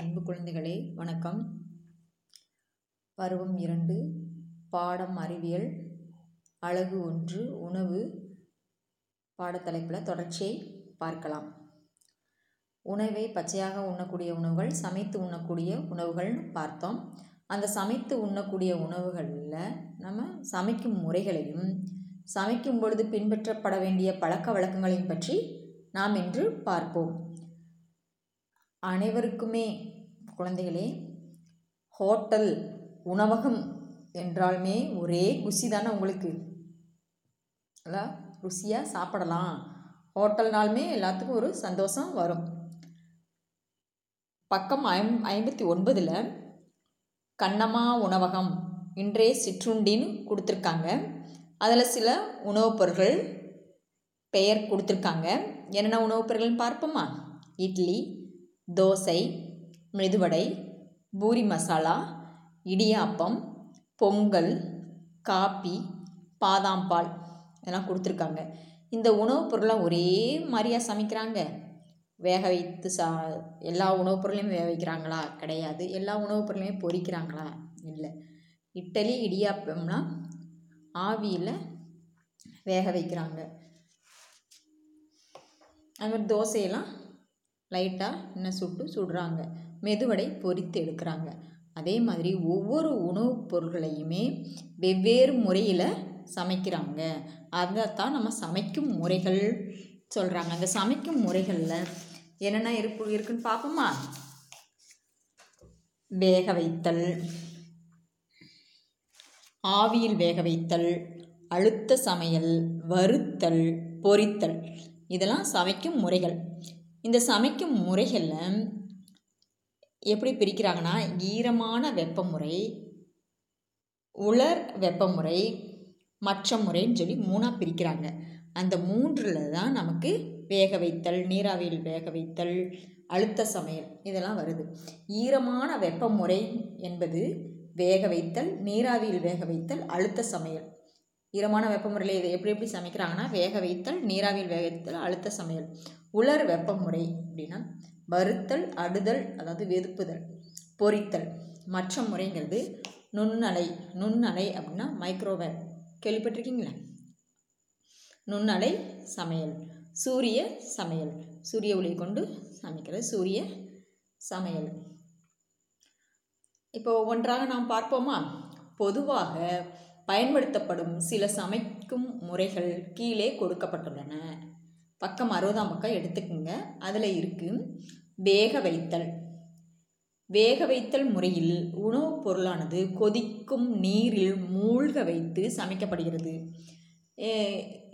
அன்பு குழந்தைகளே வணக்கம். பருவம் இரண்டு பாடம் அறிவியல் அழகு ஒன்று உணவு பாடத்தலைப்பில் தொடர்ச்சியை பார்க்கலாம். உணவை பச்சையாக உண்ணக்கூடிய உணவுகள் சமைத்து உண்ணக்கூடிய உணவுகள்னு பார்த்தோம். அந்த சமைத்து உண்ணக்கூடிய உணவுகளில் நம்ம சமைக்கும் முறைகளையும் சமைக்கும் பொழுது பின்பற்றப்பட வேண்டிய பழக்க வழக்கங்களையும் பற்றி நாம் இன்று பார்ப்போம். அனைவருக்குமே குழந்தைகளே ஹோட்டல் உணவகம் என்றாலுமே ஒரே குஷி தானே உங்களுக்கு? நல்லா ருசியாக சாப்பிடலாம். ஹோட்டல்னாலுமே எல்லாத்துக்கும் ஒரு சந்தோஷம் வரும். பக்கம் ஐம் ஐம்பத்தி ஒன்பதில் கண்ணம்மா உணவகம் இன்றைய சிற்றுண்டின்னு கொடுத்துருக்காங்க. அதில் சில உணவுப் பொருட்கள் பெயர் கொடுத்துருக்காங்க. என்னென்ன உணவுப் பொருட்கள்னு பார்ப்போமா? இட்லி தோசை மெதுவடை பூரி மசாலா இடியாப்பம் பொங்கல் காப்பி பாதாம் பால் இதெல்லாம் கொடுத்துருக்காங்க. இந்த உணவுப் பொருளாக ஒரே மாதிரியாக சமைக்கிறாங்க. வேக வைத்து சா எல்லா உணவுப் பொருளையும் வேக வைக்கிறாங்களா? கிடையாது. எல்லா உணவுப் பொருளையும் பொரிக்கிறாங்களா இல்லை. இட்டலி இடியாப்பம்லாம் ஆவியில் வேக வைக்கிறாங்க. அது மாதிரி தோசையெல்லாம் லைட்டாக எண்ணெய் சுட்டு சுடுறாங்க. மெதுவடை பொரித்து எடுக்கிறாங்க. அதே மாதிரி ஒவ்வொரு உணவுப் பொருள்களையுமே வெவ்வேறு முறையில் சமைக்கிறாங்க. அதைத்தான் நம்ம சமைக்கும் முறைகள் சொல்கிறாங்க அந்த சமைக்கும் முறைகளில் என்னென்ன இருக்கு இருக்குன்னு பார்ப்போமா? வேக வைத்தல் ஆவியில் வேக வைத்தல் அழுத்த சமையல் வறுத்தல் பொரித்தல். இதெல்லாம் சமைக்கும் முறைகள். இந்த சமைக்கும் முறைகளில் எப்படி பிரிக்கிறாங்கன்னா ஈரமான வெப்பமுறை உலர் வெப்பமுறை மற்ற முறைன்னு சொல்லி மூணாக பிரிக்கிறாங்க. அந்த மூன்றில் தான் நமக்கு வேக வைத்தல் நீராவியில் வேக வைத்தல் அழுத்த சமையல் இதெல்லாம் வருது. ஈரமான வெப்பமுறை என்பது வேக வைத்தல் நீராவியில் வேக வைத்தல் அழுத்த சமையல். ஈரமான வெப்பமுறையில் இதை எப்படி எப்படி சமைக்கிறாங்கன்னா வேக வைத்தல் நீராவியில் வேக வைத்தல் அழுத்த சமையல். உலர் வெப்பமுறை அப்படின்னா வறுத்தல் அடுதல் அதாவது வெதுப்புதல் பொரித்தல் மற்ற முறைங்கிறது நுண்ணலை நுண்ணலை அப்படின்னா மைக்ரோவேவ் கேள்விப்பட்டிருக்கீங்களா? நுண்ணலை சமையல். சூரிய சமையல். சூரிய ஒளி கொண்டு சமைக்கிறது சூரிய சமையல். இப்போ ஒவ்வொன்றாக நாம் பார்ப்போமா? பொதுவாக பயன்படுத்தப்படும் சில சமைக்கும் முறைகள் கீழே கொடுக்கப்பட்டுள்ளன. பக்கம் அறுபதாம் பக்கம் எடுத்துக்கோங்க. அதில் இருக்குது வேக வைத்தல். வேக வைத்தல் முறையில் உணவுப் பொருளானது கொதிக்கும் நீரில் மூழ்க வைத்து சமைக்கப்படுகிறது.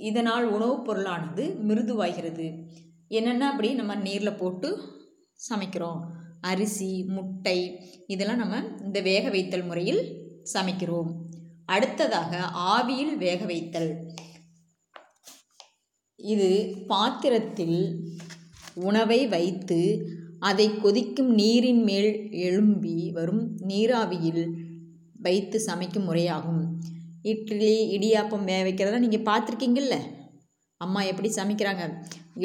இதனால் உணவுப் பொருளானது மிருதுவாகிறது. என்னென்ன அப்படி நம்ம நீரில் போட்டு சமைக்கிறோம்? அரிசி முட்டை இதெல்லாம் நம்ம இந்த வேக வைத்தல் முறையில் சமைக்கிறோம். அடுத்ததாக ஆவியில் வேக வைத்தல். இது பாத்திரத்தில் உணவை வைத்து அதை கொதிக்கும் நீரின் மேல் எழும்பி வரும் நீராவியில் வைத்து சமைக்கும் முறையாகும். இட்லி இடியாப்பம் வேக வைக்கிறதெல்லாம் நீங்கள் பார்த்துருக்கீங்கல்ல? அம்மா எப்படி சமைக்கிறாங்க?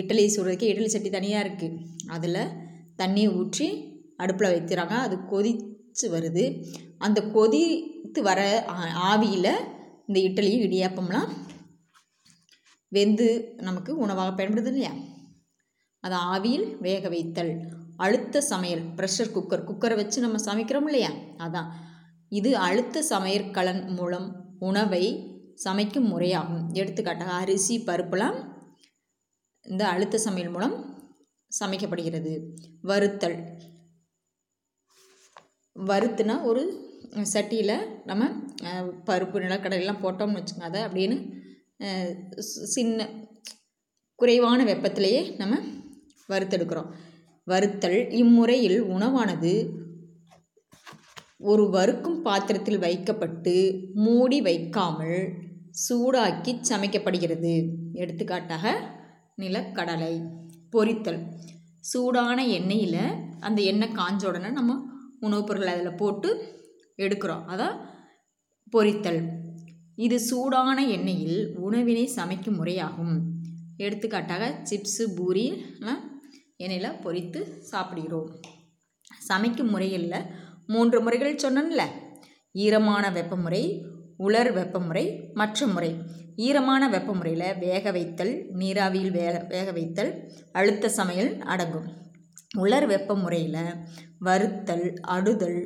இட்லி சுடுறதுக்கு இட்லி சட்டி தனியாக இருக்குது அதில் தண்ணி ஊற்றி அடுப்பில் வைக்கிறாங்க அது கொதித்து வருது. அந்த கொதித்து வர ஆவியில் இந்த இட்லியும் இடியாப்பம்லாம் வெந்து நமக்கு உணவாக பயன்படுது இல்லையா? அது ஆவியில் வேக வைத்தல் அழுத்த சமையல் ப்ரெஷர் குக்கர் குக்கரை வச்சு நம்ம சமைக்கிறோம் இல்லையா? அதான். இது அழுத்த சமையற்கலன் மூலம் உணவை சமைக்கும் முறையாகும். எடுத்துக்காட்டாக அரிசி பருப்புலாம் இந்த அழுத்த சமையல் மூலம் சமைக்கப்படுகிறது. வறுத்தல். வறுத்துனா ஒரு சட்டியில் நம்ம பருப்பு நிலக்கடலாம் போட்டோம்னு வச்சுக்கோங்க. அதை அப்படின்னு சின்ன குறைவான வெப்பத்திலேயே நம்ம வறுத்தெடுக்கிறோம். வறுத்தல் இம்முறையில் உணவானது ஒரு வறுக்கும் பாத்திரத்தில் வைக்கப்பட்டு மூடி வைக்காமல் சூடாக்கி சமைக்கப்படுகிறது. எடுத்துக்காட்டாக நிலக்கடலை பொரித்தல். சூடான எண்ணெயில் அந்த எண்ணெய் காஞ்ச உடனே நம்ம உணவுப் பொருள் அதில் போட்டு எடுக்கிறோம். அதான் பொரித்தல். இது சூடான எண்ணெயில் உணவினை சமைக்கும் முறையாகும். எடுத்துக்காட்டாக சிப்ஸு பூரி எண்ணெயில் பொரித்து சாப்பிடுகிறோம். சமைக்கும் முறையில் மூன்று முறைகள் சொன்னேன்ல. ஈரமான வெப்பமுறை உலர் வெப்பமுறை மற்ற முறை. ஈரமான வெப்பமுறையில் வேக வைத்தல் நீராவியில் வேக வேக வைத்தல் அழுத்த சமையல் அடங்கும். உலர் வெப்பமுறையில் வறுத்தல் அடுதல்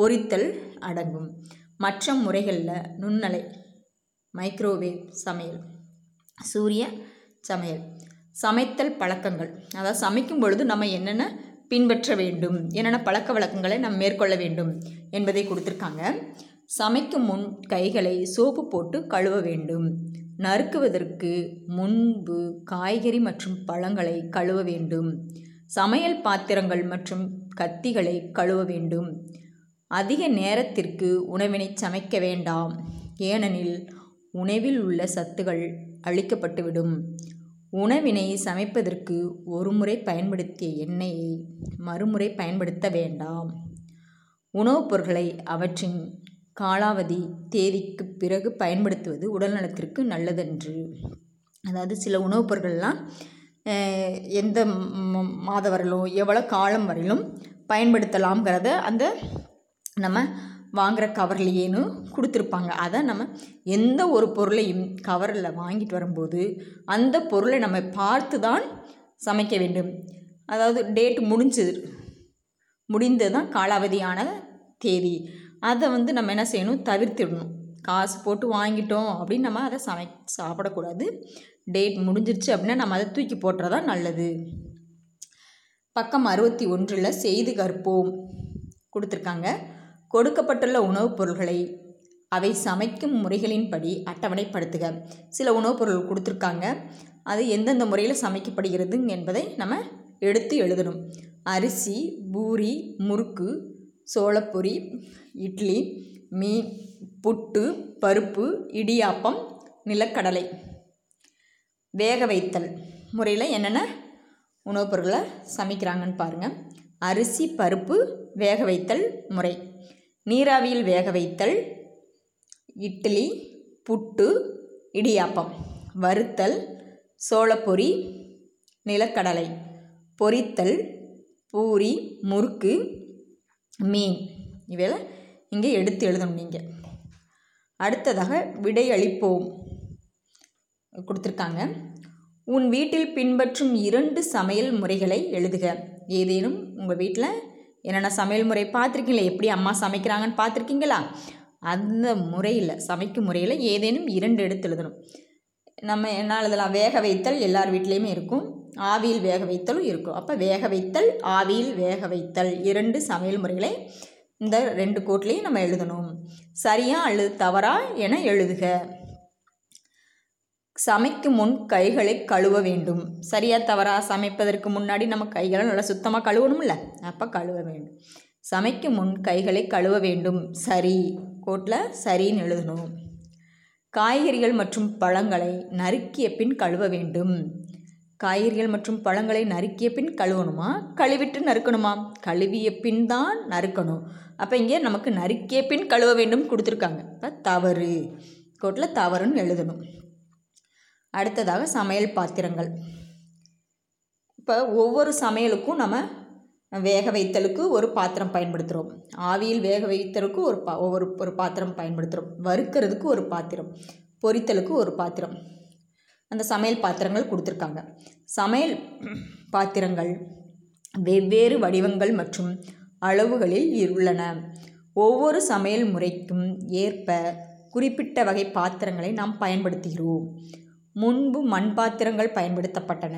பொரித்தல் அடங்கும். மற்ற முறைகளில் நுண்ணலை மைக்ரோவேவ் சமையல் சூரிய சமையல் சமைத்தல் பழக்கங்கள். அதாவது சமைக்கும் பொழுது நம்ம என்னென்ன பின்பற்ற வேண்டும் என்னென்ன பழக்க வழக்கங்களை நம்ம மேற்கொள்ள வேண்டும் என்பதை கொடுத்துருக்காங்க. சமைக்கும் முன் கைகளை சோப்பு போட்டு கழுவ வேண்டும். நறுக்குவதற்கு முன்பு காய்கறி மற்றும் பழங்களை கழுவ வேண்டும். சமையல் பாத்திரங்கள் மற்றும் கத்திகளை கழுவ வேண்டும். அதிக நேரத்திற்கு உணவினை சமைக்க வேண்டாம். ஏனெனில் உணவில் உள்ள சத்துகள் அழிக்கப்பட்டுவிடும் உணவினை சமைப்பதற்கு ஒருமுறை பயன்படுத்திய எண்ணெயை மறுமுறை பயன்படுத்த வேண்டாம். உணவுப் பொருட்களை அவற்றின் காலாவதி தேதிக்கு பிறகு பயன்படுத்துவது உடல்நலத்திற்கு நல்லதன்று. அதாவது சில உணவுப் பொருட்கள்லாம் எந்த மாத வரையிலும் எவ்வளோ காலம் வரையிலும் பயன்படுத்தலாம்ங்கிறத அந்த நம்ம வாங்குகிற கவர்லேயேன்னு கொடுத்துருப்பாங்க. அதை நம்ம எந்த ஒரு பொருளையும் கவரில் வாங்கிட்டு வரும்போது அந்த பொருளை நம்ம பார்த்து தான் சமைக்க வேண்டும். அதாவது டேட் முடிஞ்சது முடிந்தது தான் காலாவதியான தேதி. அதை வந்து நம்ம என்ன செய்யணும்? தவிர்த்திடணும். காசு போட்டு வாங்கிட்டோம் அப்படின்னு நம்ம அதை சமை சாப்பிடக்கூடாது. டேட் முடிஞ்சிருச்சு அப்படின்னா நம்ம அதை தூக்கி போட்டுறதா நல்லது. பக்கம் அறுபத்தி ஒன்றில் செய்து கற்போம். கொடுத்துருக்காங்க. கொடுக்கப்பட்டுள்ள உணவுப் பொருள்களை அவை சமைக்கும் முறைகளின்படி அட்டவணைப்படுத்துக. சில உணவுப் பொருள் கொடுத்துருக்காங்க. அது எந்தெந்த முறையில் சமைக்கப்படுகிறது என்பதை நம்ம எடுத்து எழுதணும். அரிசி பூரி முறுக்கு சோளப்பொரி இட்லி மீன் புட்டு பருப்பு இடியாப்பம் நிலக்கடலை. வேக வைத்தல் முறையில் என்னென்ன உணவுப் பொருட்களை சமைக்கிறாங்கன்னு பாருங்கள் அரிசி பருப்பு வேக வைத்தல் முறை. நீராவியில் வேக வைத்தல் இட்லி புட்டு இடியாப்பம். வறுத்தல் சோளப்பொரி நிலக்கடலை. பொரித்தல் பூரி முறுக்கு மீன். இவையில் இங்கே எடுத்து எழுதணும் நீங்கள் அடுத்ததாக விடை அளிப்போம். கொடுத்துருக்காங்க. உன் வீட்டில் பின்பற்றும் இரண்டு சமையல் முறைகளை எழுதுக. ஏதேனும் உங்கள் வீட்டில் என்னென்ன சமையல் முறை பார்த்துருக்கீங்களா? எப்படி அம்மா சமைக்கிறாங்கன்னு பார்த்துருக்கீங்களா? அந்த முறையில் சமைக்கும் முறையில் ஏதேனும் இரண்டு எடுத்து எழுதணும். நம்ம என்ன எழுதலாம்? வேக வைத்தல் எல்லார் வீட்லேயுமே இருக்கும். ஆவியில் வேக வைத்தலும் இருக்கும். அப்போ வேக வைத்தல் ஆவியில் வேக வைத்தல் இரண்டு சமையல் முறைகளை இந்த ரெண்டு கோட்லேயும் நம்ம எழுதணும். சரியா அல்லது தவறா என எழுதுக. சமைக்கும் முன் கைகளை கழுவ வேண்டும். சரியா தவறா? சமைப்பதற்கு முன்னாடி நம்ம கைகளை நல்லா சுத்தமாக கழுவணும்ல? அப்போ கழுவ வேண்டும். சமைக்கும் முன் கைகளை கழுவ வேண்டும். சரி. கோட்டில் சரின்னு எழுதணும். காய்கறிகள் மற்றும் பழங்களை நறுக்கிய பின் கழுவ வேண்டும். காய்கறிகள் மற்றும் பழங்களை நறுக்கிய பின் கழுவணுமா? கழுவிட்டு நறுக்கணுமா? கழுவிய பின் தான் நறுக்கணும். அப்போ இங்கே நமக்கு நறுக்கிய பின் கழுவ வேண்டும் கொடுத்துருக்காங்க. இப்போ தவறு. கோட்டில் தவறுன்னு எழுதணும். அடுத்ததாக சமையல் பாத்திரங்கள். இப்போ ஒவ்வொரு சமையலுக்கும் நம்ம வேக வைத்தலுக்கு ஒரு பாத்திரம் பயன்படுத்துகிறோம் ஆவியில் வேக வைத்தலுக்கு ஒரு பா ஒவ்வொரு ஒரு பாத்திரம் பயன்படுத்துகிறோம் வறுக்கிறதுக்கு ஒரு பாத்திரம் பொரித்தலுக்கு ஒரு பாத்திரம். அந்த சமையல் பாத்திரங்கள் கொடுத்துருக்காங்க. சமையல் பாத்திரங்கள் வெவ்வேறு வடிவங்கள் மற்றும் அளவுகளில் உள்ளன ஒவ்வொரு சமையல் முறைக்கும் ஏற்ப குறிப்பிட்ட வகை பாத்திரங்களை நாம் பயன்படுத்துகிறோம். முன்பு மண் பாத்திரங்கள் பயன்படுத்தப்பட்டன.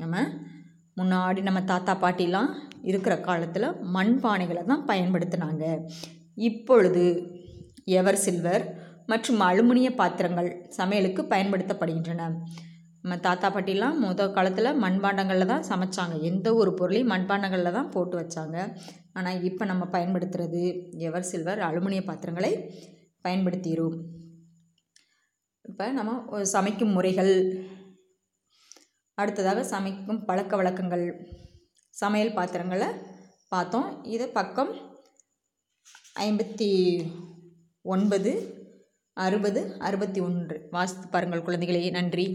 நம்ம முன்னாடி நம்ம தாத்தா பாட்டிலாம் இருக்கிற காலத்தில் மண் பானைகளை தான் பயன்படுத்தினாங்க. இப்பொழுது எவர் சில்வர் மற்றும் அலுமினிய பாத்திரங்கள் சமையலுக்கு பயன்படுத்தப்படுகின்றன. நம்ம தாத்தா பாட்டிலாம் முத காலத்தில் மண்பாண்டங்களில் தான் சமைச்சாங்க. எந்த ஒரு பொருளையும் மண்பாண்டங்களில் தான் போட்டு வச்சாங்க. ஆனால் இப்போ நம்ம பயன்படுத்துகிறது எவர் சில்வர் அலுமினிய பாத்திரங்களை பயன்படுத்துகிறோம் இப்போ நம்ம சமைக்கும் முறைகள். அடுத்ததாக சமைக்கும் பழக்க வழக்கங்கள். சமையல் பாத்திரங்களை பார்த்தோம். இது பக்கம் ஐம்பத்தி ஒன்பது அறுபது அறுபத்தி ஒன்று. வாசித்து பாருங்கள் குழந்தைகளே. நன்றி.